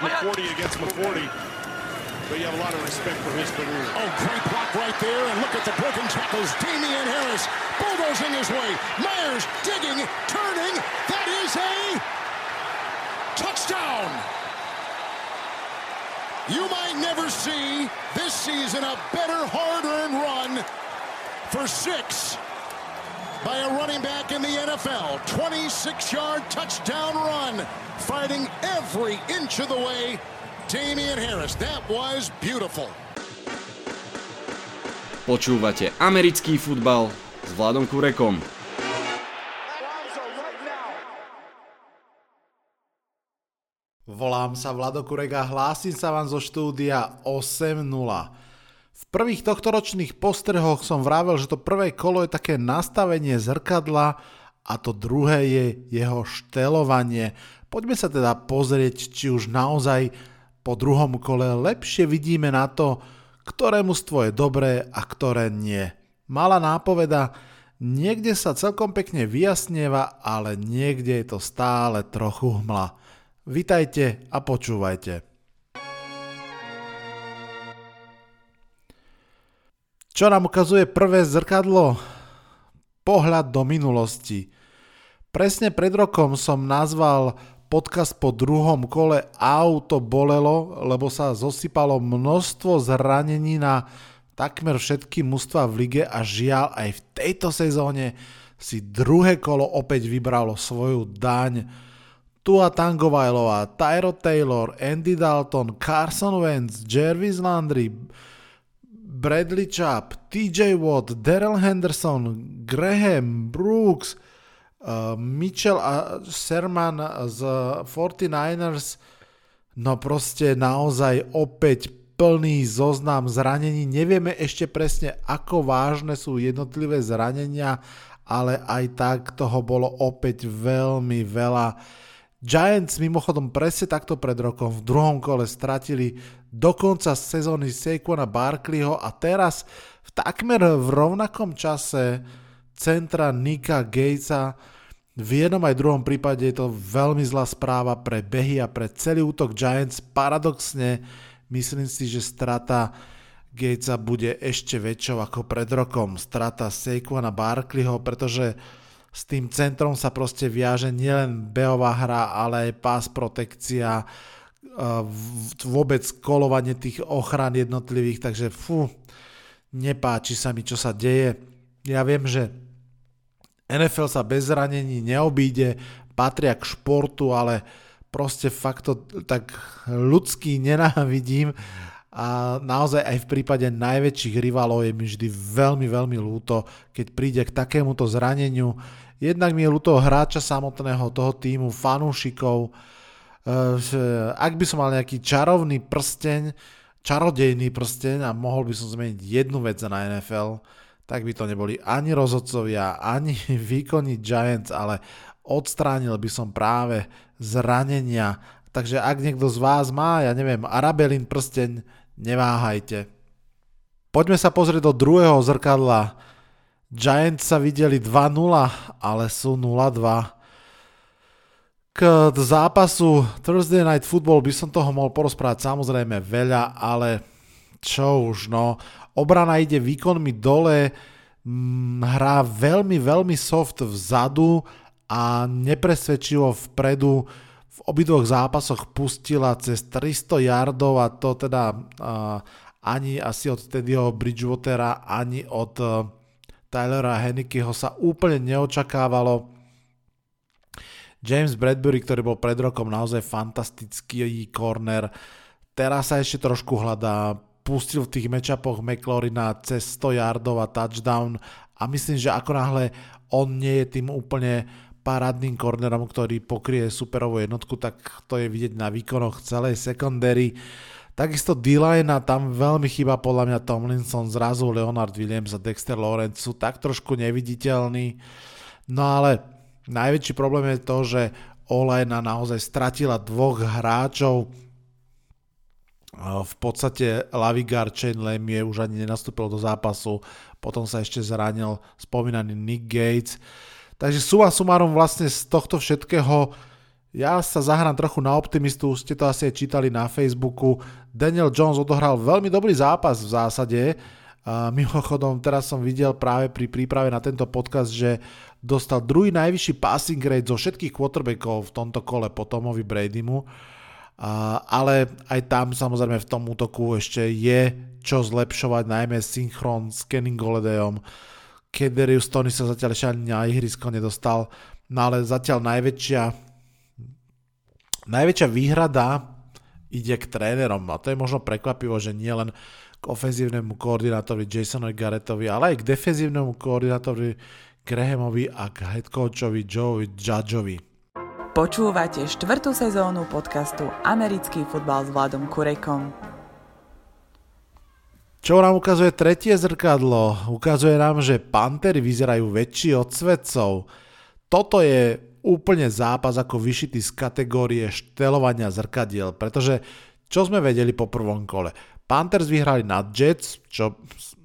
McCourty against McCourty. But you have a lot of respect for his career. Oh, great block right there. And look at the broken tackles. Damian Harris bulldozing his way. Myers digging, turning. That is a touchdown. You might never see this season a better hard-earned run for six by a running back in the NFL. 26-yard touchdown run, fighting every inch of the way. Damian Harris, that was beautiful. Počúvate americký futbal s Vladom Kurekom. Volám sa Vlado Kurek a hlásim sa vám zo štúdia 8.0. V prvých tohtoročných postrehoch som vravel, že to prvé kolo je také nastavenie zrkadla a to druhé je jeho štelovanie. Poďme sa teda pozrieť, či už naozaj po druhom kole lepšie vidíme na to, ktoré mužstvo je dobré a ktoré nie. Malá nápoveda, niekde sa celkom pekne vyjasnieva, ale niekde je to stále trochu hmla. Vitajte a počúvajte. Čo nám ukazuje prvé zrkadlo? Pohľad do minulosti. Presne pred rokom som nazval podcast po druhom kole Auto bolelo, lebo sa zosypalo množstvo zranení na takmer všetky mužstva v lige a žiaľ aj v tejto sezóne si druhé kolo opäť vybralo svoju daň. Tua Tangovailová, Tyro Taylor, Andy Dalton, Carson Wentz, Jervis Landry, Bradley Chubb, TJ Watt, Daryl Henderson, Graham, Brooks, uh, Mitchell a Sherman z 49ers, no proste naozaj opäť plný zoznam zranení. Nevieme ešte presne, ako vážne sú jednotlivé zranenia, ale aj tak toho bolo opäť veľmi veľa. Giants mimochodom presne takto pred rokom v druhom kole stratili do konca sezóny Saquona Barkleyho a teraz v takmer v rovnakom čase centra Nika Gatesa v jednom aj druhom prípade je to veľmi zlá správa pre behy a pre celý útok Giants. Paradoxne myslím si, že strata Gatesa bude ešte väčšou ako pred rokom. Strata Saquona Barkleyho, pretože s tým centrom sa proste viaže nielen behová hra, ale aj pás protekcia, vôbec kolovanie tých ochran jednotlivých, takže fú, nepáči sa mi, čo sa deje. Ja viem, že NFL sa bez zranení neobíde, patria k športu, ale proste fakt to tak ľudský nenávidím a naozaj aj v prípade najväčších rivalov je mi vždy veľmi, veľmi ľúto, keď príde k takémuto zraneniu. Jednak mi je ľúto hráča samotného toho týmu, fanúšikov. Eh, ak by som mal nejaký čarovný prsteň, čarodejný prsteň a mohol by som zmeniť jednu vec na NFL, tak by to neboli ani rozhodcovia, ani výkonní Giants, ale odstránil by som práve zranenia. Takže ak niekto z vás má, ja neviem, Arabelin prsteň, neváhajte. Poďme sa pozrieť do druhého zrkadla. Giants sa videli 2-0, ale sú 0-2. K zápasu Thursday Night Football by som toho mohol porozprávať samozrejme veľa, ale čo už no. Obrana ide výkonmi dole, mm, hrá veľmi, veľmi soft vzadu a nepresvedčivo vpredu v obidvoch zápasoch pustila cez 300 yardov a to teda uh, ani asi od Teddyho Bridgewatera, ani od uh, Tylera Hennekeho sa úplne neočakávalo. James Bradbury, ktorý bol pred rokom naozaj fantastický corner, teraz sa ešte trošku hľadá, pustil v tých matchupoch McLaurina cez 100 yardov a touchdown a myslím, že ako náhle on nie je tým úplne parádnym kornerom, ktorý pokrie superovú jednotku, tak to je vidieť na výkonoch celej secondary. Takisto d tam veľmi chýba podľa mňa Tomlinson, zrazu Leonard Williams a Dexter Lawrence sú tak trošku neviditeľní. No ale najväčší problém je to, že Olajna naozaj stratila dvoch hráčov, v podstate Lavigar Chain Lemie už ani nenastúpil do zápasu, potom sa ešte zranil spomínaný Nick Gates. Takže suma sumárom vlastne z tohto všetkého Ja sa zahrám trochu na optimistu, ste to asi aj čítali na Facebooku. Daniel Jones odohral veľmi dobrý zápas v zásade. Mimochodom, teraz som videl práve pri príprave na tento podcast, že dostal druhý najvyšší passing rate zo všetkých quarterbackov v tomto kole po Tomovi Bradymu. A, ale aj tam samozrejme v tom útoku ešte je čo zlepšovať, najmä synchron s Kenny Goledejom. Kederius Tony sa zatiaľ ešte ani na ihrisko nedostal, no ale zatiaľ najväčšia Najväčšia výhrada ide k trénerom a to je možno prekvapivo, že nie len k ofenzívnemu koordinátorovi Jasonovi Garrettovi, ale aj k defenzívnemu koordinátorovi Grahamovi a k headcoachovi Joe Judgeovi. Počúvate štvrtú sezónu podcastu Americký futbal s Vladom Kurekom. Čo nám ukazuje tretie zrkadlo? Ukazuje nám, že Pantery vyzerajú väčší od svetcov. Toto je úplne zápas ako vyšitý z kategórie štelovania zrkadiel, pretože čo sme vedeli po prvom kole? Panthers vyhrali nad Jets, čo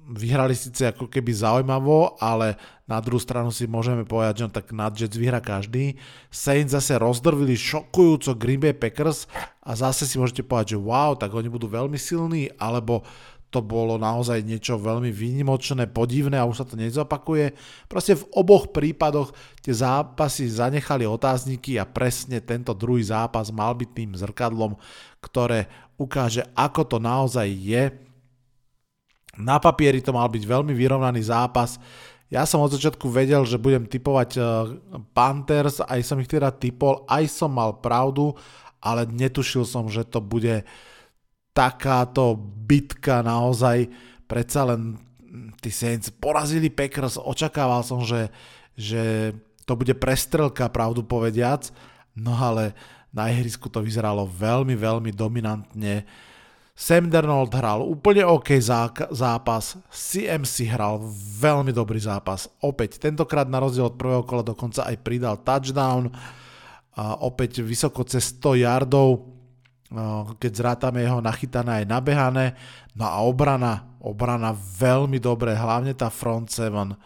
vyhrali síce ako keby zaujímavo, ale na druhú stranu si môžeme povedať, že no tak nad Jets vyhra každý. Saints zase rozdrvili šokujúco Green Bay Packers a zase si môžete povedať, že wow, tak oni budú veľmi silní, alebo to bolo naozaj niečo veľmi výnimočné, podivné a už sa to nezopakuje. Proste v oboch prípadoch tie zápasy zanechali otázniky a presne tento druhý zápas mal byť tým zrkadlom, ktoré ukáže, ako to naozaj je. Na papieri to mal byť veľmi vyrovnaný zápas. Ja som od začiatku vedel, že budem typovať eh, Panthers, aj som ich teda typol, aj som mal pravdu, ale netušil som, že to bude takáto bitka naozaj. Predsa len tí Saints porazili Packers, očakával som, že, že to bude prestrelka, pravdu povediac, no ale na ihrisku to vyzeralo veľmi, veľmi dominantne. Sam Darnold hral úplne OK zápas, CMC hral veľmi dobrý zápas. Opäť, tentokrát na rozdiel od prvého kola dokonca aj pridal touchdown, a opäť vysoko cez 100 yardov, keď zrátame jeho nachytané aj nabehané. No a obrana, obrana veľmi dobre, hlavne tá front seven.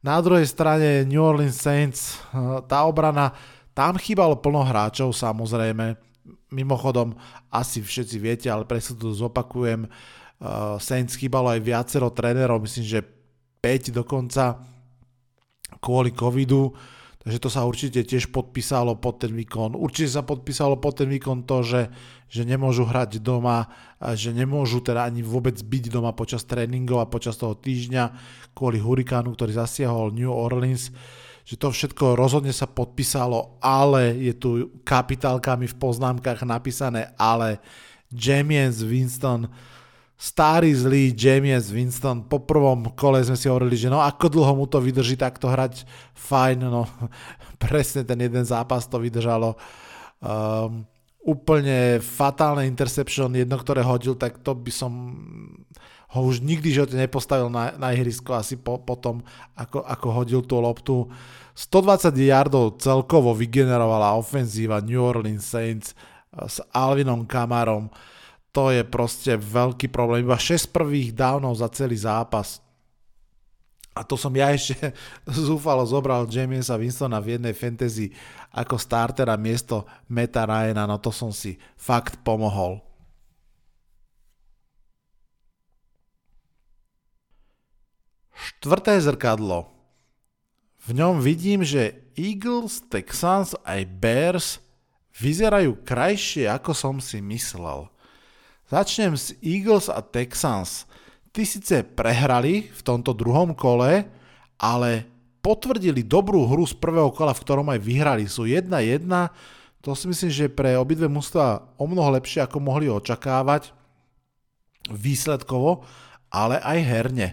Na druhej strane New Orleans Saints, tá obrana, tam chýbalo plno hráčov samozrejme. Mimochodom, asi všetci viete, ale presne to zopakujem, Saints chýbalo aj viacero trénerov, myslím, že 5 dokonca kvôli covidu Takže to sa určite tiež podpísalo pod ten výkon. Určite sa podpísalo pod ten výkon to, že, že nemôžu hrať doma, že nemôžu teda ani vôbec byť doma počas tréningov a počas toho týždňa kvôli hurikánu, ktorý zasiahol New Orleans že to všetko rozhodne sa podpísalo, ale je tu kapitálkami v poznámkach napísané, ale James Winston starý zlý James Winston, po prvom kole sme si hovorili, že no ako dlho mu to vydrží takto hrať, fajn, no presne ten jeden zápas to vydržalo. Um, úplne fatálne interception, jedno, ktoré hodil, tak to by som ho už nikdy živote nepostavil na, na ihrisko asi po, po tom, ako, ako hodil tú loptu. 120 yardov celkovo vygenerovala ofenzíva New Orleans Saints s Alvinom Kamarom to je proste veľký problém. Iba 6 prvých dávnov za celý zápas. A to som ja ešte zúfalo zobral Jamesa Winstona v jednej fantasy ako startera miesto Meta Ryana, no to som si fakt pomohol. Štvrté zrkadlo. V ňom vidím, že Eagles, Texans aj Bears vyzerajú krajšie, ako som si myslel. Začnem s Eagles a Texans. Ty síce prehrali v tomto druhom kole, ale potvrdili dobrú hru z prvého kola, v ktorom aj vyhrali. Sú 1-1, to si myslím, že pre obidve mužstva o mnoho lepšie, ako mohli očakávať výsledkovo, ale aj herne.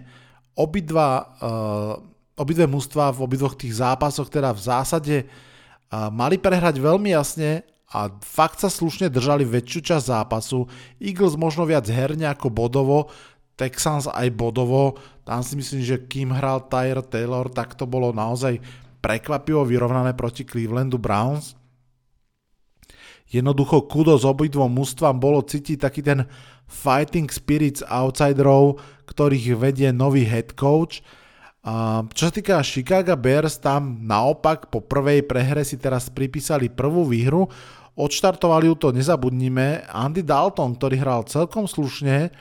Obidva, uh, obidve mužstva v obidvoch tých zápasoch teda v zásade uh, mali prehrať veľmi jasne a fakt sa slušne držali väčšiu časť zápasu. Eagles možno viac herne ako bodovo, Texans aj bodovo. Tam si myslím, že kým hral Tyre Taylor, tak to bolo naozaj prekvapivo vyrovnané proti Clevelandu Browns. Jednoducho kudo s obidvom mústvam bolo cítiť taký ten fighting spirits outsiderov, ktorých vedie nový head coach čo sa týka Chicago Bears, tam naopak po prvej prehre si teraz pripísali prvú výhru. Odštartovali ju to, nezabudnime, Andy Dalton, ktorý hral celkom slušne,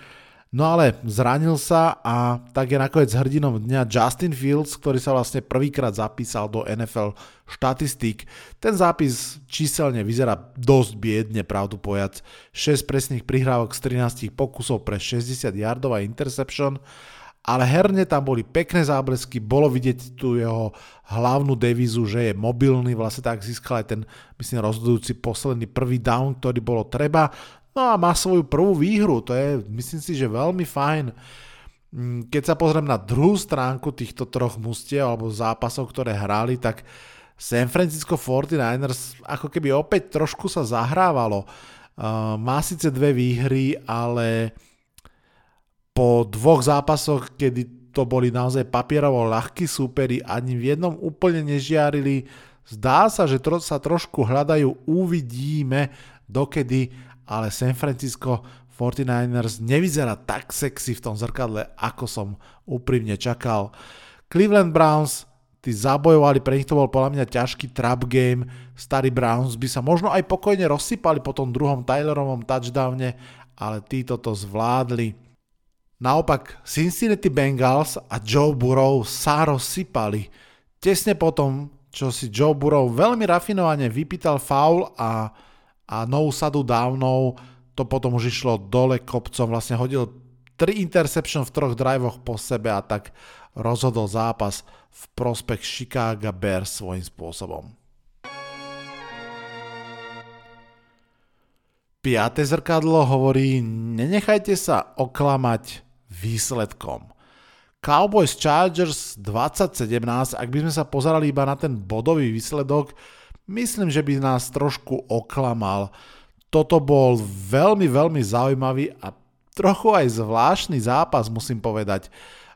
no ale zranil sa a tak je nakoniec hrdinom dňa Justin Fields, ktorý sa vlastne prvýkrát zapísal do NFL štatistík. Ten zápis číselne vyzerá dosť biedne, pravdu pojac. 6 presných prihrávok z 13 pokusov pre 60 yardov a interception ale herne tam boli pekné záblesky, bolo vidieť tu jeho hlavnú devízu, že je mobilný, vlastne tak získal aj ten, myslím, rozhodujúci posledný prvý down, ktorý bolo treba, no a má svoju prvú výhru, to je, myslím si, že veľmi fajn. Mm, keď sa pozriem na druhú stránku týchto troch mustiev alebo zápasov, ktoré hrali, tak San Francisco 49ers ako keby opäť trošku sa zahrávalo. Uh, má síce dve výhry, ale po dvoch zápasoch, kedy to boli naozaj papierovo ľahkí súperi, ani v jednom úplne nežiarili. Zdá sa, že tro, sa trošku hľadajú, uvidíme dokedy, ale San Francisco 49ers nevyzerá tak sexy v tom zrkadle, ako som úprimne čakal. Cleveland Browns, tí zabojovali, pre nich to bol podľa mňa ťažký trap game, starí Browns by sa možno aj pokojne rozsypali po tom druhom Tylerovom touchdowne, ale títo to zvládli. Naopak Cincinnati Bengals a Joe Burrow sa rozsypali. Tesne potom, čo si Joe Burrow veľmi rafinovane vypýtal foul a, a novú sadu downov, to potom už išlo dole kopcom, vlastne hodil 3 interception v troch drivoch po sebe a tak rozhodol zápas v prospech Chicago Bears svojím spôsobom. Piaté zrkadlo hovorí, nenechajte sa oklamať výsledkom. Cowboys Chargers 2017, ak by sme sa pozerali iba na ten bodový výsledok, myslím, že by nás trošku oklamal. Toto bol veľmi, veľmi zaujímavý a trochu aj zvláštny zápas, musím povedať.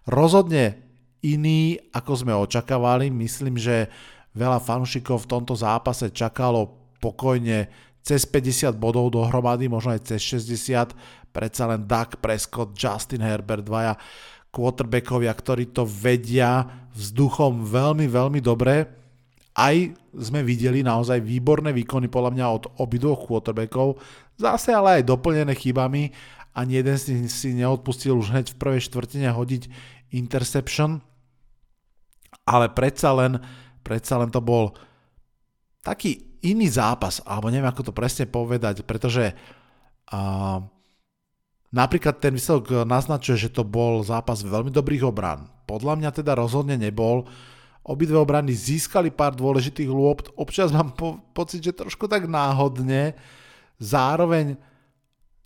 Rozhodne iný, ako sme očakávali. Myslím, že veľa fanúšikov v tomto zápase čakalo pokojne cez 50 bodov dohromady, možno aj cez 60 predsa len Doug Prescott, Justin Herbert, dvaja quarterbackovia, ktorí to vedia vzduchom veľmi, veľmi dobre. Aj sme videli naozaj výborné výkony podľa mňa od obidvoch quarterbackov, zase ale aj doplnené chybami. Ani jeden si, si neodpustil už hneď v prvej štvrtine hodiť interception, ale predsa len, predsa len to bol taký iný zápas, alebo neviem ako to presne povedať, pretože uh, Napríklad ten výsledok naznačuje, že to bol zápas veľmi dobrých obrán. Podľa mňa teda rozhodne nebol. Obidve obrany získali pár dôležitých lôb, občas mám po- pocit, že trošku tak náhodne. Zároveň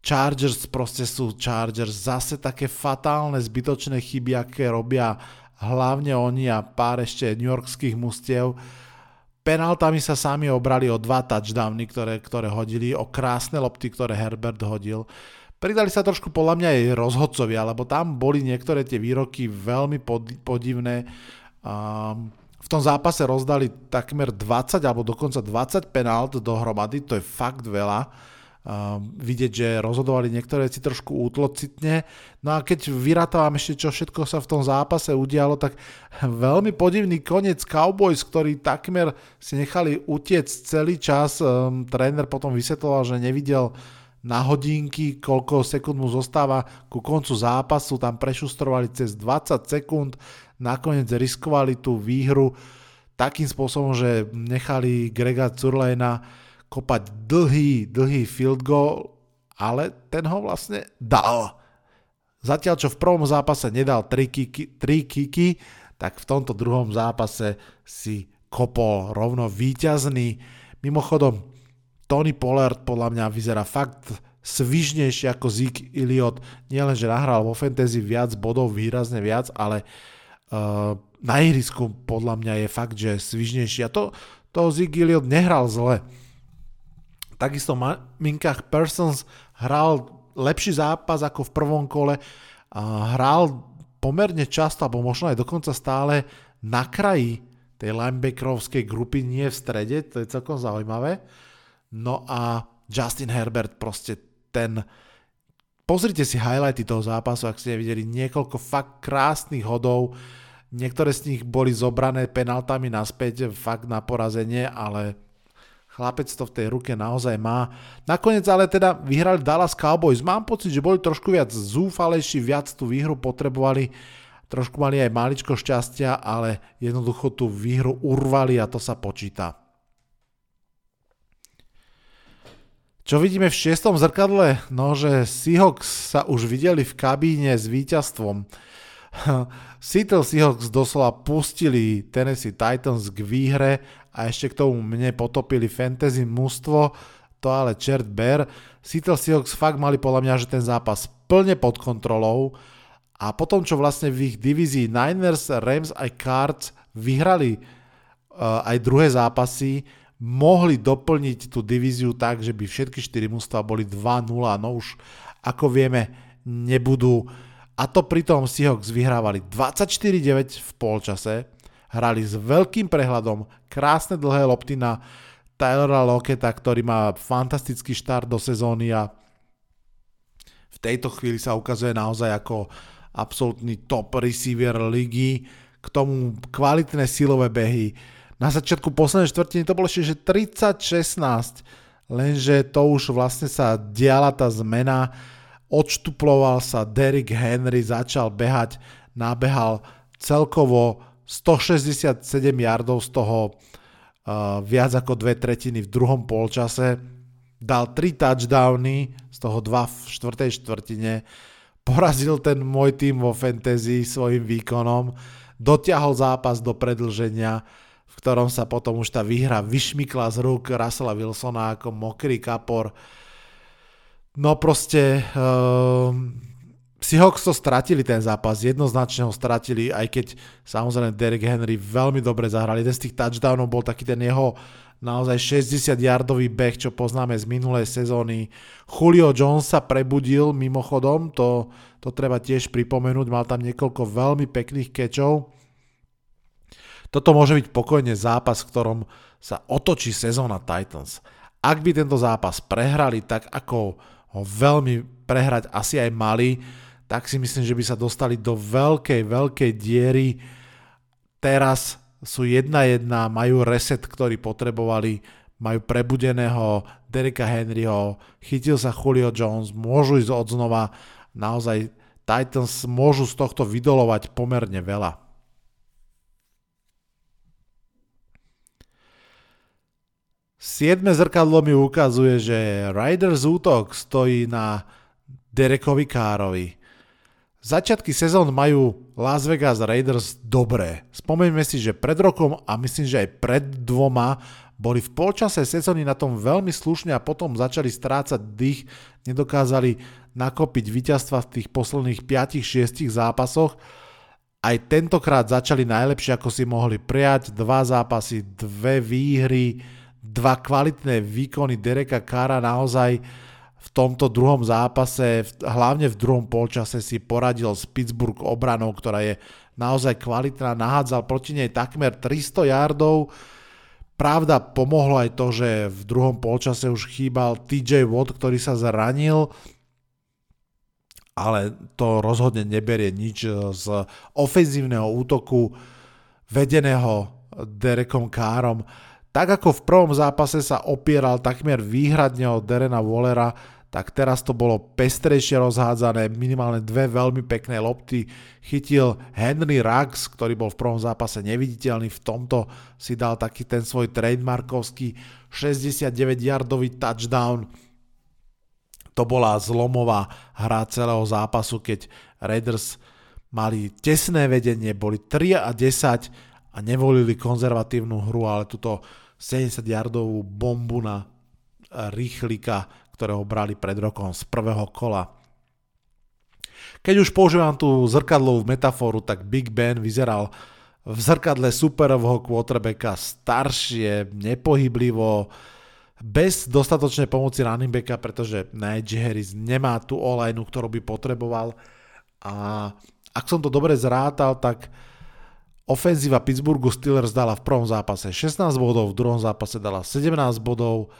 Chargers proste sú Chargers, zase také fatálne zbytočné chyby, aké robia hlavne oni a pár ešte New Yorkských mustiev. Penaltami sa sami obrali o dva touchdowny, ktoré, ktoré hodili, o krásne lopty, ktoré Herbert hodil. Pridali sa trošku podľa mňa aj rozhodcovia, lebo tam boli niektoré tie výroky veľmi podivné. V tom zápase rozdali takmer 20 alebo dokonca 20 penált dohromady, to je fakt veľa. Vidieť, že rozhodovali niektoré veci trošku útlocitne. No a keď vyratávam ešte, čo všetko sa v tom zápase udialo, tak veľmi podivný koniec Cowboys, ktorí takmer si nechali utiec celý čas. Um, tréner potom vysvetloval, že nevidel na hodinky, koľko sekúnd mu zostáva ku koncu zápasu, tam prešustrovali cez 20 sekúnd, nakoniec riskovali tú výhru takým spôsobom, že nechali Grega Curlejna kopať dlhý, dlhý field goal, ale ten ho vlastne dal. Zatiaľ, čo v prvom zápase nedal 3 kiky, 3 kiky tak v tomto druhom zápase si kopol rovno víťazný. Mimochodom, Tony Pollard podľa mňa vyzerá fakt svižnejšie ako Zeke Iliot. Nielen, že nahral vo fantasy viac bodov, výrazne viac, ale uh, na ihrisku podľa mňa je fakt, že svižnejší. A to, to Zeke Iliot nehral zle. Takisto Minkach Persons hral lepší zápas ako v prvom kole. Uh, hral pomerne často, alebo možno aj dokonca stále na kraji tej linebackerovskej grupy, nie v strede, to je celkom zaujímavé. No a Justin Herbert proste ten... Pozrite si highlighty toho zápasu, ak ste nevideli niekoľko fakt krásnych hodov. Niektoré z nich boli zobrané penaltami naspäť fakt na porazenie, ale chlapec to v tej ruke naozaj má. Nakoniec ale teda vyhrali Dallas Cowboys. Mám pocit, že boli trošku viac zúfalejší, viac tú výhru potrebovali. Trošku mali aj maličko šťastia, ale jednoducho tú výhru urvali a to sa počíta. Čo vidíme v šiestom zrkadle? No, že Seahawks sa už videli v kabíne s víťazstvom. Seattle Seahawks doslova pustili Tennessee Titans k výhre a ešte k tomu mne potopili fantasy mužstvo, to ale čert ber. Seattle Seahawks fakt mali podľa mňa, že ten zápas plne pod kontrolou a potom, čo vlastne v ich divízii Niners, Rams aj Cards vyhrali uh, aj druhé zápasy, mohli doplniť tú divíziu tak, že by všetky 4 mužstva boli 2-0, no už ako vieme, nebudú. A to pritom Seahawks vyhrávali 24-9 v polčase, hrali s veľkým prehľadom, krásne dlhé lopty na Tylera Locketa, ktorý má fantastický štart do sezóny a v tejto chvíli sa ukazuje naozaj ako absolútny top receiver ligy, k tomu kvalitné silové behy, na začiatku poslednej štvrtiny to bolo ešte, že 30-16, lenže to už vlastne sa diala tá zmena, odštuploval sa Derrick Henry, začal behať, nabehal celkovo 167 yardov, z toho uh, viac ako dve tretiny v druhom polčase, dal 3 touchdowny, z toho 2 v štvrtej štvrtine, porazil ten môj tým vo fantasy svojim výkonom, dotiahol zápas do predlženia, v ktorom sa potom už tá výhra vyšmykla z rúk Russella Wilsona ako mokrý kapor. No proste uh, Seahawks to stratili ten zápas, jednoznačne ho stratili, aj keď samozrejme Derek Henry veľmi dobre zahral. Jeden z tých touchdownov bol taký ten jeho naozaj 60-yardový beh, čo poznáme z minulej sezóny. Julio Jones sa prebudil mimochodom, to, to treba tiež pripomenúť, mal tam niekoľko veľmi pekných kečov. Toto môže byť pokojne zápas, v ktorom sa otočí sezóna Titans. Ak by tento zápas prehrali tak, ako ho veľmi prehrať asi aj mali, tak si myslím, že by sa dostali do veľkej, veľkej diery. Teraz sú 1-1, majú reset, ktorý potrebovali, majú prebudeného Dereka Henryho, chytil sa Julio Jones, môžu ísť od znova, naozaj Titans môžu z tohto vydolovať pomerne veľa. 7. zrkadlo mi ukazuje, že Riders útok stojí na Derekovi Károvi. Začiatky sezón majú Las Vegas Raiders dobré. Spomeňme si, že pred rokom a myslím, že aj pred dvoma boli v polčase sezóny na tom veľmi slušne a potom začali strácať dých, nedokázali nakopiť víťazstva v tých posledných 5-6 zápasoch. Aj tentokrát začali najlepšie, ako si mohli prijať. Dva zápasy, dve výhry, dva kvalitné výkony Dereka Kara naozaj v tomto druhom zápase, hlavne v druhom polčase si poradil s Pittsburgh obranou, ktorá je naozaj kvalitná, nahádzal proti nej takmer 300 yardov. Pravda, pomohlo aj to, že v druhom polčase už chýbal TJ Watt, ktorý sa zranil, ale to rozhodne neberie nič z ofenzívneho útoku vedeného Derekom Károm. Tak ako v prvom zápase sa opieral takmer výhradne od Derena Wallera, tak teraz to bolo pestrejšie rozhádzané, minimálne dve veľmi pekné lopty. Chytil Henry Ruggs, ktorý bol v prvom zápase neviditeľný, v tomto si dal taký ten svoj trademarkovský 69-yardový touchdown. To bola zlomová hra celého zápasu, keď Raiders mali tesné vedenie, boli 3 a 10 a nevolili konzervatívnu hru, ale túto 70-yardovú bombu na rýchlika, ktorého brali pred rokom z prvého kola. Keď už používam tú zrkadlovú metaforu, tak Big Ben vyzeral v zrkadle superového quarterbacka staršie, nepohyblivo, bez dostatočnej pomoci running backa, pretože Najee Harris nemá tú all ktorú by potreboval. A ak som to dobre zrátal, tak Ofenzíva Pittsburghu Steelers dala v prvom zápase 16 bodov, v druhom zápase dala 17 bodov.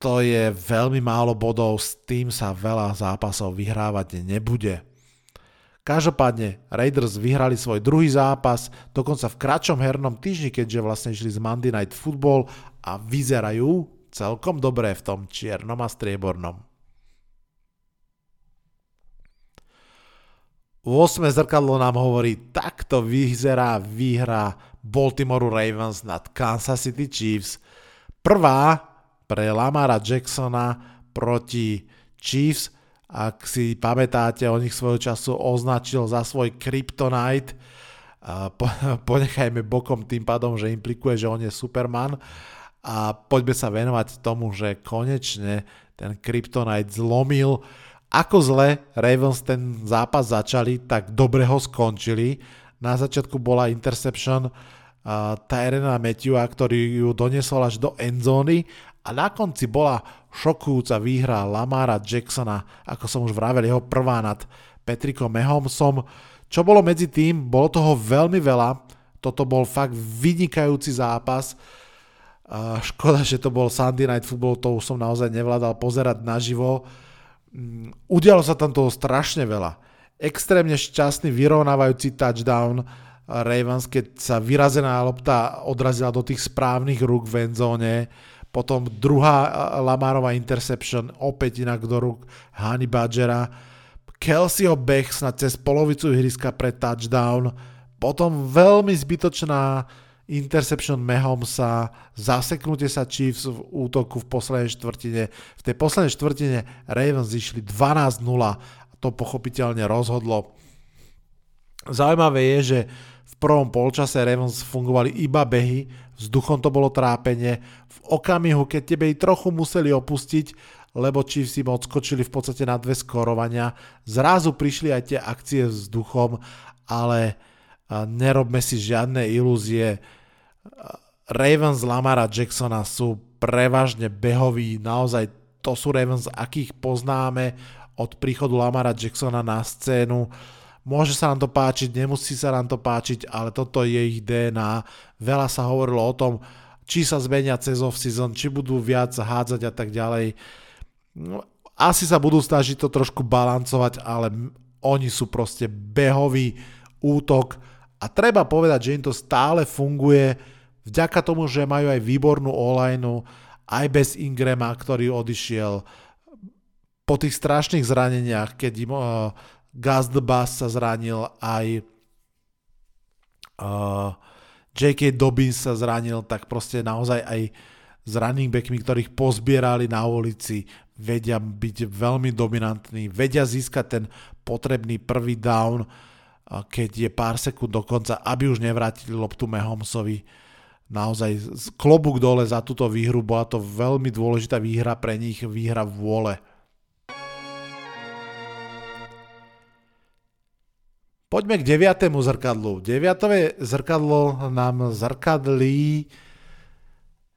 To je veľmi málo bodov, s tým sa veľa zápasov vyhrávať nebude. Každopádne Raiders vyhrali svoj druhý zápas, dokonca v kratšom hernom týždni, keďže vlastne išli z Monday Night Football a vyzerajú celkom dobré v tom čiernom a striebornom. 8. zrkadlo nám hovorí, takto vyzerá výhra Baltimore Ravens nad Kansas City Chiefs. Prvá pre Lamara Jacksona proti Chiefs ak si pamätáte, o nich svojho času označil za svoj kryptonite. Po, ponechajme bokom tým pádom, že implikuje, že on je Superman. A poďme sa venovať tomu, že konečne ten kryptonite zlomil. Ako zle Ravens ten zápas začali, tak dobre ho skončili. Na začiatku bola interception uh, Tyrena Matthewa, ktorý ju doniesol až do endzóny a na konci bola šokujúca výhra Lamara Jacksona, ako som už vravel, jeho prvá nad Patrickom Mahomsom. Čo bolo medzi tým? Bolo toho veľmi veľa. Toto bol fakt vynikajúci zápas. Škoda, že to bol Sunday Night Football, to už som naozaj nevládal pozerať naživo. Mm, udialo sa tam toho strašne veľa. Extrémne šťastný vyrovnávajúci touchdown Ravens, keď sa vyrazená lopta odrazila do tých správnych rúk v endzóne potom druhá Lamarová interception opäť inak do rúk Honey Badgera. Kelseyho beh snad cez polovicu ihriska pre touchdown. Potom veľmi zbytočná interception Mahomesa, zaseknutie sa Chiefs v útoku v poslednej štvrtine. V tej poslednej štvrtine Ravens išli 12-0 a to pochopiteľne rozhodlo. Zaujímavé je, že v prvom polčase Ravens fungovali iba behy, vzduchom to bolo trápenie, v okamihu, keď tebe ich trochu museli opustiť, lebo Chiefs im odskočili v podstate na dve skorovania, zrazu prišli aj tie akcie vzduchom, ale nerobme si žiadne ilúzie. Ravens Lamara Jacksona sú prevažne behoví, naozaj to sú Ravens, akých poznáme od príchodu Lamara Jacksona na scénu. Môže sa nám to páčiť, nemusí sa nám to páčiť, ale toto je ich DNA. Veľa sa hovorilo o tom, či sa zmenia cez off-season, či budú viac hádzať a tak ďalej. No, asi sa budú snažiť to trošku balancovať, ale oni sú proste behový útok a treba povedať, že im to stále funguje vďaka tomu, že majú aj výbornú online aj bez Ingrama, ktorý odišiel po tých strašných zraneniach, keď im uh, the Bass sa zranil, aj uh, J.K. Dobbins sa zranil, tak proste naozaj aj s running backmi, ktorých pozbierali na ulici, vedia byť veľmi dominantní, vedia získať ten potrebný prvý down, keď je pár sekúnd do konca, aby už nevrátili loptu Mahomsovi. Naozaj klobúk dole za túto výhru, bola to veľmi dôležitá výhra pre nich, výhra vôle. Poďme k deviatému zrkadlu. Deviatové zrkadlo nám zrkadlí,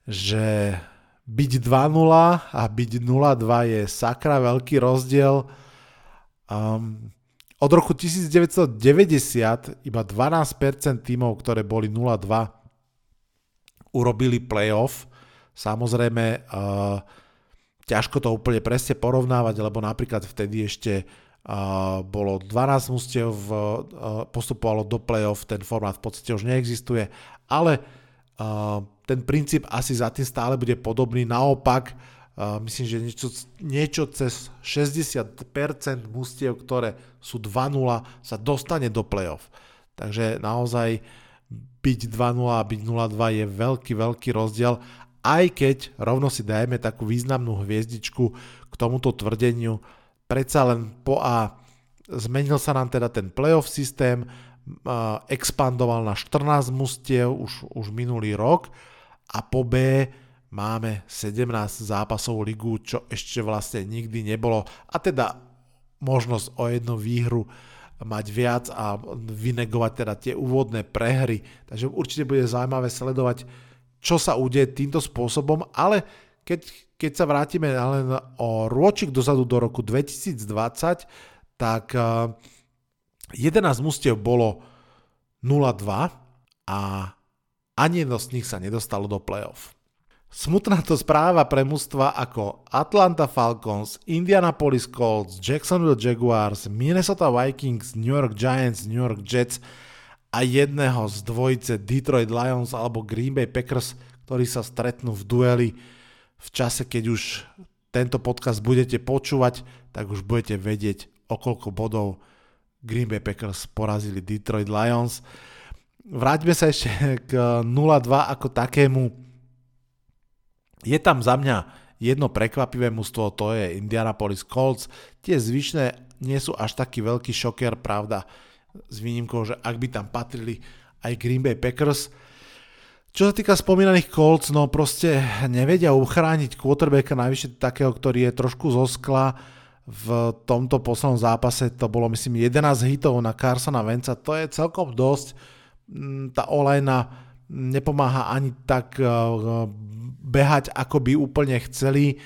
že byť 2-0 a byť 0-2 je sakra veľký rozdiel. Um, od roku 1990 iba 12% tímov, ktoré boli 0-2, urobili playoff. Samozrejme, uh, ťažko to úplne presne porovnávať, lebo napríklad vtedy ešte bolo 12 mústiev, postupovalo do play-off, ten formát v podstate už neexistuje, ale ten princíp asi za tým stále bude podobný, naopak myslím, že niečo, niečo cez 60% mústiev, ktoré sú 2-0, sa dostane do play-off. Takže naozaj byť 2-0 a byť 0-2 je veľký, veľký rozdiel, aj keď rovno si dajme takú významnú hviezdičku k tomuto tvrdeniu, predsa len po A. Zmenil sa nám teda ten playoff systém, expandoval na 14 mustiev už, už minulý rok a po B máme 17 zápasov ligu, čo ešte vlastne nikdy nebolo. A teda možnosť o jednu výhru mať viac a vynegovať teda tie úvodné prehry. Takže určite bude zaujímavé sledovať, čo sa udeje týmto spôsobom, ale keď, keď sa vrátime len o rôčik dozadu do roku 2020, tak 11 eh, mustiev bolo 0-2 a ani jedno z nich sa nedostalo do playoff. Smutná to správa pre mužstva ako Atlanta Falcons, Indianapolis Colts, Jacksonville Jaguars, Minnesota Vikings, New York Giants, New York Jets a jedného z dvojice Detroit Lions alebo Green Bay Packers, ktorí sa stretnú v dueli v čase, keď už tento podcast budete počúvať, tak už budete vedieť, o koľko bodov Green Bay Packers porazili Detroit Lions. Vráťme sa ešte k 0-2 ako takému je tam za mňa jedno prekvapivé mužstvo, to je Indianapolis Colts. Tie zvyšné nie sú až taký veľký šoker, pravda, s výnimkou, že ak by tam patrili aj Green Bay Packers. Čo sa týka spomínaných Colts, no proste nevedia uchrániť quarterbacka najvyššie takého, ktorý je trošku zo skla. V tomto poslednom zápase to bolo myslím 11 hitov na Carsona Venca, to je celkom dosť. Mm, tá olejna nepomáha ani tak eh, behať, ako by úplne chceli.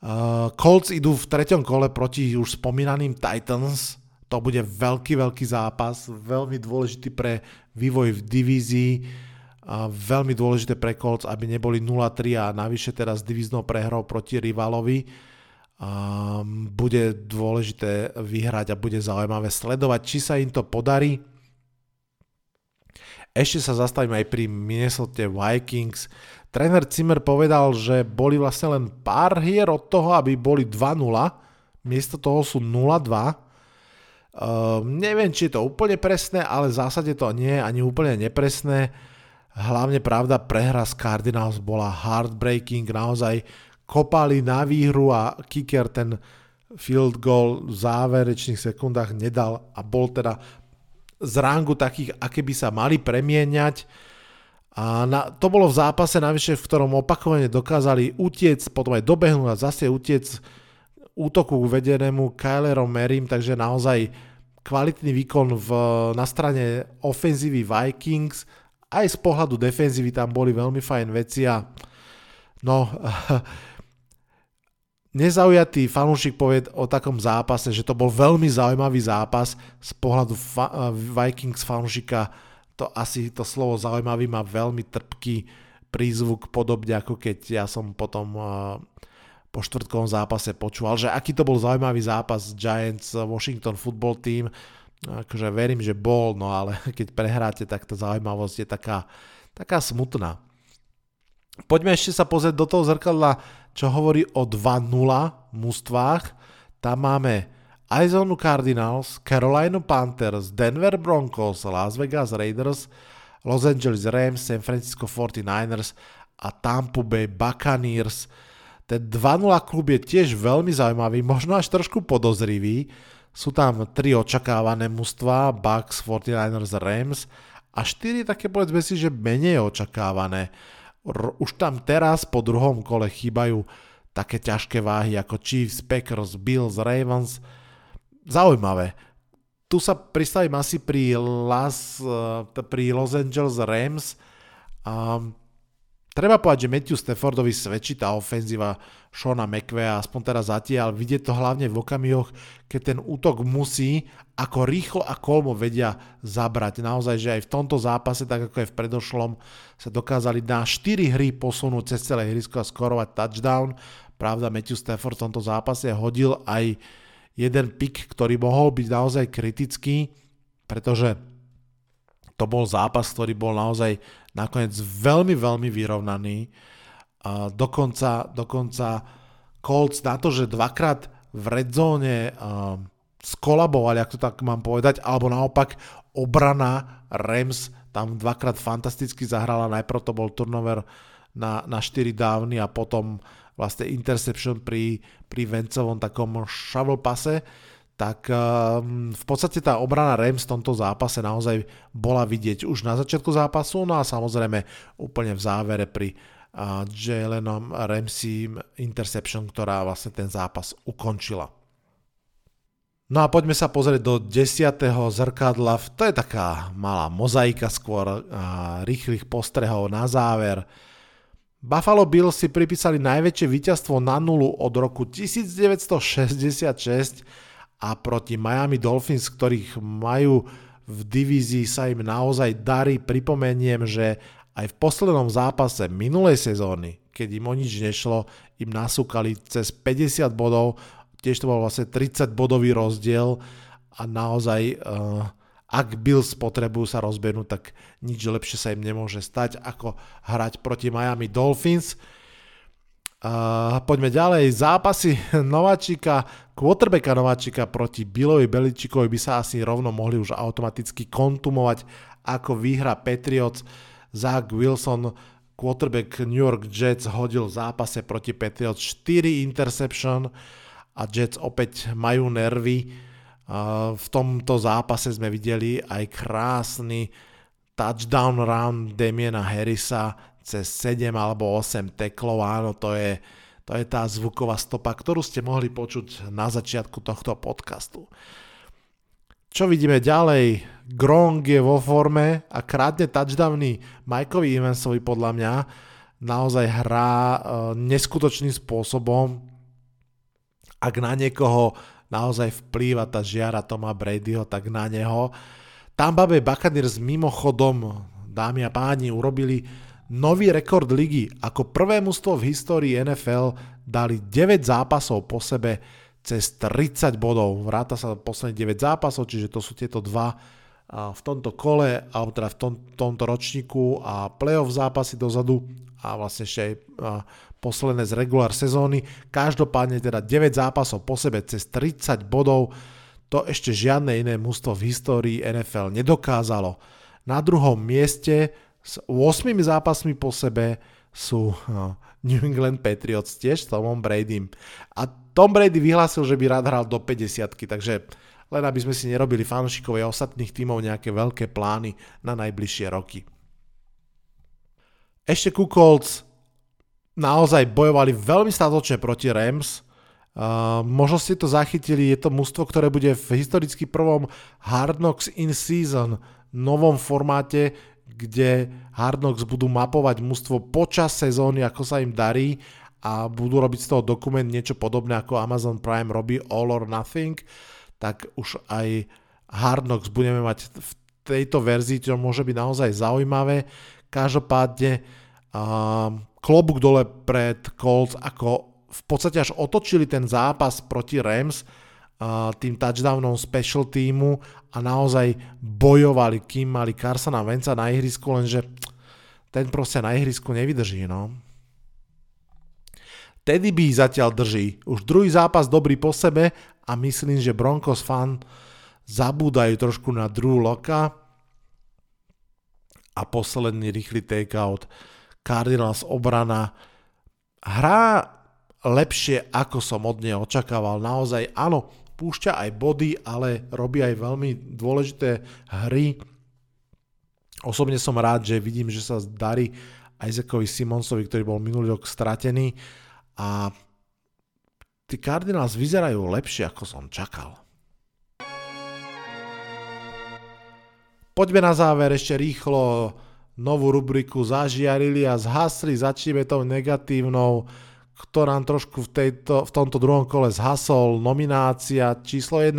Uh, Colts idú v treťom kole proti už spomínaným Titans. To bude veľký, veľký zápas, veľmi dôležitý pre vývoj v divízii, uh, veľmi dôležité pre Colts, aby neboli 0-3 a navyše teraz divíznou prehrou proti rivalovi. Um, bude dôležité vyhrať a bude zaujímavé sledovať, či sa im to podarí. Ešte sa zastavím aj pri Minnesota Vikings. Tréner Zimmer povedal, že boli vlastne len pár hier od toho, aby boli 2-0. Miesto toho sú 0-2. Uh, ehm, neviem, či je to úplne presné, ale v zásade to nie je ani úplne nepresné. Hlavne pravda, prehra z Cardinals bola heartbreaking, naozaj kopali na výhru a kicker ten field goal v záverečných sekundách nedal a bol teda z rangu takých, aké by sa mali premieňať. A na, to bolo v zápase navyše, v ktorom opakovane dokázali utiec, potom aj dobehnúť a zase utiec útoku vedenému Kylerom Merim, takže naozaj kvalitný výkon v, na strane ofenzívy Vikings, aj z pohľadu defenzívy tam boli veľmi fajn veci a no nezaujatý fanúšik povie o takom zápase, že to bol veľmi zaujímavý zápas z pohľadu fa- Vikings fanúšika. To asi to slovo zaujímavý má veľmi trpký prízvuk, podobne ako keď ja som potom uh, po štvrtkovom zápase počúval, že aký to bol zaujímavý zápas Giants Washington Football Team. Akože verím, že bol, no ale keď prehráte, tak tá zaujímavosť je taká, taká smutná. Poďme ešte sa pozrieť do toho zrkadla čo hovorí o 2-0 mústvách. Tam máme Arizona Cardinals, Carolina Panthers, Denver Broncos, Las Vegas Raiders, Los Angeles Rams, San Francisco 49ers a Tampa Bay Buccaneers. Ten 2-0 klub je tiež veľmi zaujímavý, možno až trošku podozrivý. Sú tam tri očakávané mužstva, Bucks, 49ers, Rams a štyri také povedzme si, že menej očakávané už tam teraz po druhom kole chýbajú také ťažké váhy ako Chiefs, Packers, Bills, Ravens. Zaujímavé. Tu sa pristavím asi pri, Las, eh, pri Los Angeles Rams. Um, Treba povedať, že Matthew Staffordovi svedčí tá ofenzíva Shona McVeya, aspoň teraz zatiaľ. Vidieť to hlavne v okamihoch, keď ten útok musí, ako rýchlo a kolmo vedia zabrať. Naozaj, že aj v tomto zápase, tak ako aj v predošlom, sa dokázali na 4 hry posunúť cez celé hrysko a skorovať touchdown. Pravda, Matthew Stafford v tomto zápase hodil aj jeden pick, ktorý mohol byť naozaj kritický, pretože to bol zápas, ktorý bol naozaj nakoniec veľmi, veľmi vyrovnaný. Dokonca, dokonca Colts na to, že dvakrát v redzone skolabovali, ak to tak mám povedať, alebo naopak obrana Rams tam dvakrát fantasticky zahrala. Najprv to bol turnover na, na 4 dávny a potom vlastne interception pri, pri Vencovom takom shovel pase tak ehm, v podstate tá obrana Rams v tomto zápase naozaj bola vidieť už na začiatku zápasu, no a samozrejme úplne v závere pri Jalenom Ramsey interception, ktorá vlastne ten zápas ukončila. No a poďme sa pozrieť do 10. zrkadla. To je taká malá mozaika skôr rýchlych postrehov na záver. Buffalo Bills si pripísali najväčšie víťazstvo na nulu od roku 1966 a proti Miami Dolphins, ktorých majú v divízii sa im naozaj darí. Pripomeniem, že Aj v poslednom zápase minulej sezóny, keď im o nič nešlo, im nasúkali cez 50 bodov, tiež to bol vlastne 30 bodový rozdiel a naozaj uh, ak Bills potrebujú sa rozbehnúť, tak nič lepšie sa im nemôže stať, ako hrať proti Miami Dolphins. Uh, poďme ďalej. Zápasy Nováčika, quarterbacka Nováčika proti Billovi Beličikovi by sa asi rovno mohli už automaticky kontumovať ako výhra Patriots. Zach Wilson, quarterback New York Jets, hodil v zápase proti Patriots 4 interception a Jets opäť majú nervy v tomto zápase sme videli aj krásny touchdown run Damiena Harrisa cez 7 alebo 8 teklov. Áno, to je, to je tá zvuková stopa, ktorú ste mohli počuť na začiatku tohto podcastu. Čo vidíme ďalej? Gronk je vo forme a krátne touchdowny Mikeovi Evansovi podľa mňa naozaj hrá e, neskutočným spôsobom. Ak na niekoho naozaj vplýva tá žiara Toma Bradyho, tak na neho. Tampa Bay Buccaneers mimochodom, dámy a páni, urobili nový rekord ligy. Ako prvé mužstvo v histórii NFL dali 9 zápasov po sebe cez 30 bodov. Vráta sa posledných 9 zápasov, čiže to sú tieto dva v tomto kole, alebo teda v tom, tomto ročníku a playoff zápasy dozadu a vlastne ešte aj posledné z regulár sezóny. Každopádne teda 9 zápasov po sebe cez 30 bodov, to ešte žiadne iné mužstvo v histórii NFL nedokázalo. Na druhom mieste s 8 zápasmi po sebe sú New England Patriots tiež s Tomom Bradym. A Tom Brady vyhlásil, že by rád hral do 50 takže len aby sme si nerobili fanúšikovia ostatných tímov nejaké veľké plány na najbližšie roky. Ešte ku Colts naozaj bojovali veľmi statočne proti Rams. Uh, možno ste to zachytili, je to mužstvo, ktoré bude v historicky prvom Hard Knocks in Season novom formáte, kde Hard Knocks budú mapovať mužstvo počas sezóny, ako sa im darí a budú robiť z toho dokument niečo podobné ako Amazon Prime robí All or Nothing, tak už aj Hard Knocks budeme mať v tejto verzii, čo môže byť naozaj zaujímavé. Každopádne uh, klobúk dole pred Colts, ako v podstate až otočili ten zápas proti Rams uh, tým touchdownom special týmu a naozaj bojovali, kým mali Carsona Venca na ihrisku, lenže ten proste na ihrisku nevydrží, no. Teddy B zatiaľ drží. Už druhý zápas dobrý po sebe a myslím, že Broncos fan zabúdajú trošku na Drew Locka a posledný rýchly takeout Cardinals obrana hrá lepšie, ako som od nej očakával. Naozaj, áno, púšťa aj body, ale robí aj veľmi dôležité hry. Osobne som rád, že vidím, že sa darí Isaacovi Simonsovi, ktorý bol minulý rok stratený a tí Cardinals vyzerajú lepšie, ako som čakal. Poďme na záver ešte rýchlo novú rubriku zažiarili a zhasli. Začneme tou negatívnou, ktorá nám trošku v, tejto, v tomto druhom kole zhasol. Nominácia číslo 1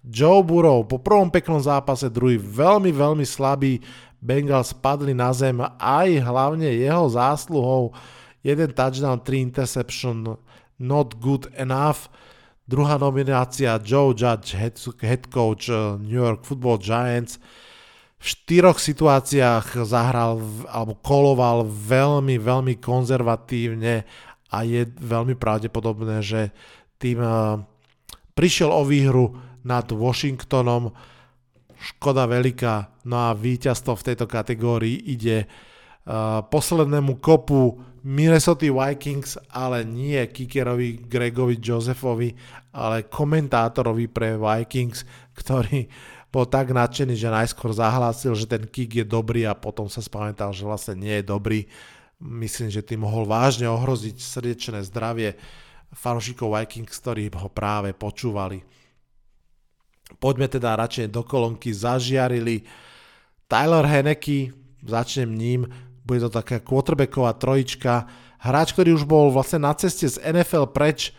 Joe Burrow. Po prvom peknom zápase, druhý veľmi, veľmi slabý. Bengals spadli na zem aj hlavne jeho zásluhou. Jeden touchdown, 3 interception, not good enough. Druhá nominácia Joe Judge, head, head coach uh, New York Football Giants v štyroch situáciách zahral alebo koloval veľmi, veľmi konzervatívne a je veľmi pravdepodobné, že tým eh, prišiel o výhru nad Washingtonom. Škoda veľká, no a víťazstvo v tejto kategórii ide uh, poslednému kopu Minnesota Vikings, ale nie kickerovi Gregovi Josephovi, ale komentátorovi pre Vikings, ktorý bol tak nadšený, že najskôr zahlásil, že ten kick je dobrý a potom sa spamätal, že vlastne nie je dobrý. Myslím, že tým mohol vážne ohroziť srdečné zdravie fanúšikov Vikings, ktorí ho práve počúvali. Poďme teda radšej do kolonky zažiarili. Tyler Henneke, začnem ním, bude to taká quarterbacková trojička. Hráč, ktorý už bol vlastne na ceste z NFL preč,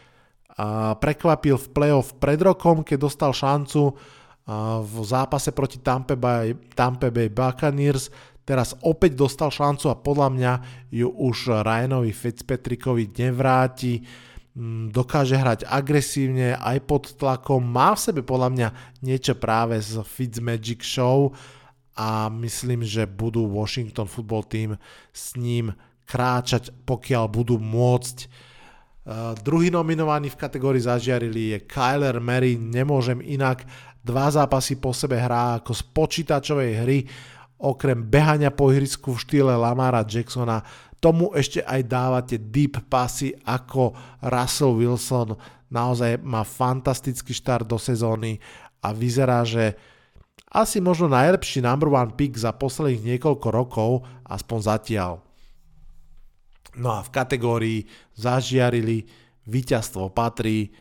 a prekvapil v playoff pred rokom, keď dostal šancu v zápase proti Tampa Bay, Tampa Bay Buccaneers. teraz opäť dostal šancu a podľa mňa ju už Ryanovi Fitzpatrickovi nevráti. Mm, dokáže hrať agresívne, aj pod tlakom, má v sebe podľa mňa niečo práve z Fitzmagic Show a myslím, že budú Washington Football Team s ním kráčať, pokiaľ budú môcť. Uh, druhý nominovaný v kategórii zažiarili je Kyler Mary, nemôžem inak, dva zápasy po sebe hrá ako z počítačovej hry, okrem behania po ihrisku v štýle Lamara Jacksona, tomu ešte aj dávate deep pasy ako Russell Wilson, naozaj má fantastický štart do sezóny a vyzerá, že asi možno najlepší number one pick za posledných niekoľko rokov, aspoň zatiaľ. No a v kategórii zažiarili víťazstvo patrí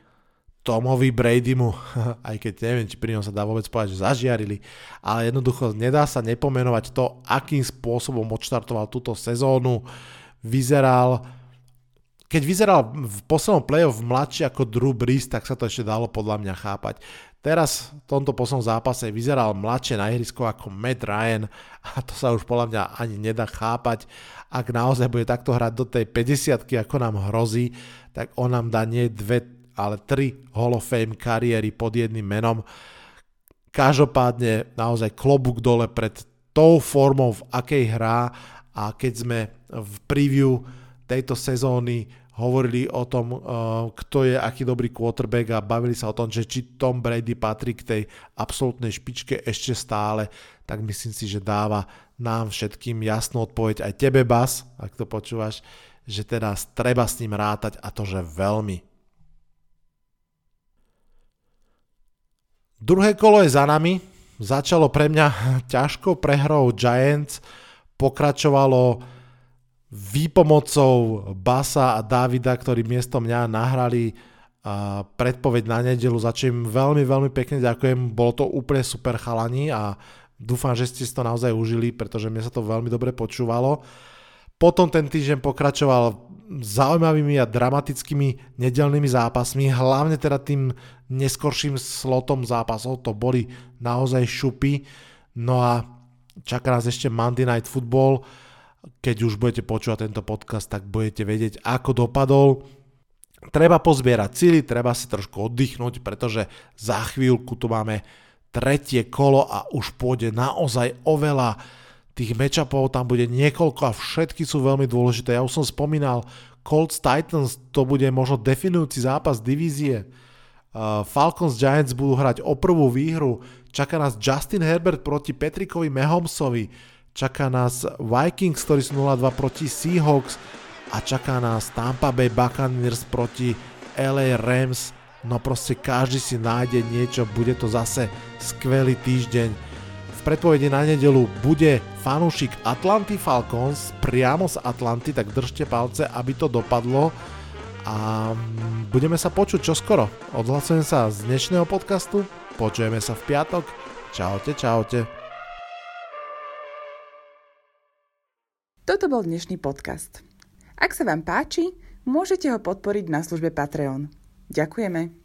Tomovi Bradymu, aj keď neviem, či pri ňom sa dá vôbec povedať, že zažiarili, ale jednoducho nedá sa nepomenovať to, akým spôsobom odštartoval túto sezónu. Vyzeral, keď vyzeral v poslednom play-off mladší ako Drew Brees, tak sa to ešte dalo podľa mňa chápať. Teraz v tomto poslednom zápase vyzeral mladšie na ihrisku ako Matt Ryan a to sa už podľa mňa ani nedá chápať. Ak naozaj bude takto hrať do tej 50 ako nám hrozí, tak on nám dá nie dve, ale tri Hall of Fame kariéry pod jedným menom. Každopádne naozaj klobúk dole pred tou formou, v akej hrá a keď sme v preview tejto sezóny hovorili o tom, uh, kto je aký dobrý quarterback a bavili sa o tom, že či Tom Brady patrí k tej absolútnej špičke ešte stále, tak myslím si, že dáva nám všetkým jasnú odpoveď, aj tebe Bas, ak to počúvaš, že teraz treba s ním rátať a to, že veľmi. Druhé kolo je za nami, začalo pre mňa ťažko prehrou Giants, pokračovalo výpomocou Basa a Davida, ktorí miesto mňa nahrali a predpoveď na nedelu, za čím veľmi, veľmi pekne ďakujem. Bolo to úplne super chalani a dúfam, že ste si to naozaj užili, pretože mne sa to veľmi dobre počúvalo. Potom ten týždeň pokračoval zaujímavými a dramatickými nedelnými zápasmi, hlavne teda tým neskorším slotom zápasov, to boli naozaj šupy. No a čaká nás ešte Monday Night Football, keď už budete počúvať tento podcast, tak budete vedieť, ako dopadol. Treba pozbierať cíly, treba si trošku oddychnúť, pretože za chvíľku tu máme tretie kolo a už pôjde naozaj oveľa tých matchupov, tam bude niekoľko a všetky sú veľmi dôležité. Ja už som spomínal, Colts Titans, to bude možno definujúci zápas divízie. Uh, Falcons Giants budú hrať o prvú výhru, čaká nás Justin Herbert proti Petrikovi Mahomsovi, čaká nás Vikings, ktorí sú 0-2 proti Seahawks a čaká nás Tampa Bay Buccaneers proti LA Rams. No proste každý si nájde niečo, bude to zase skvelý týždeň. V predpovedi na nedelu bude fanúšik Atlanty Falcons priamo z Atlanty, tak držte palce, aby to dopadlo a budeme sa počuť čoskoro. Odhlasujem sa z dnešného podcastu, počujeme sa v piatok. Čaute, čaute. Toto bol dnešný podcast. Ak sa vám páči, môžete ho podporiť na službe Patreon. Ďakujeme.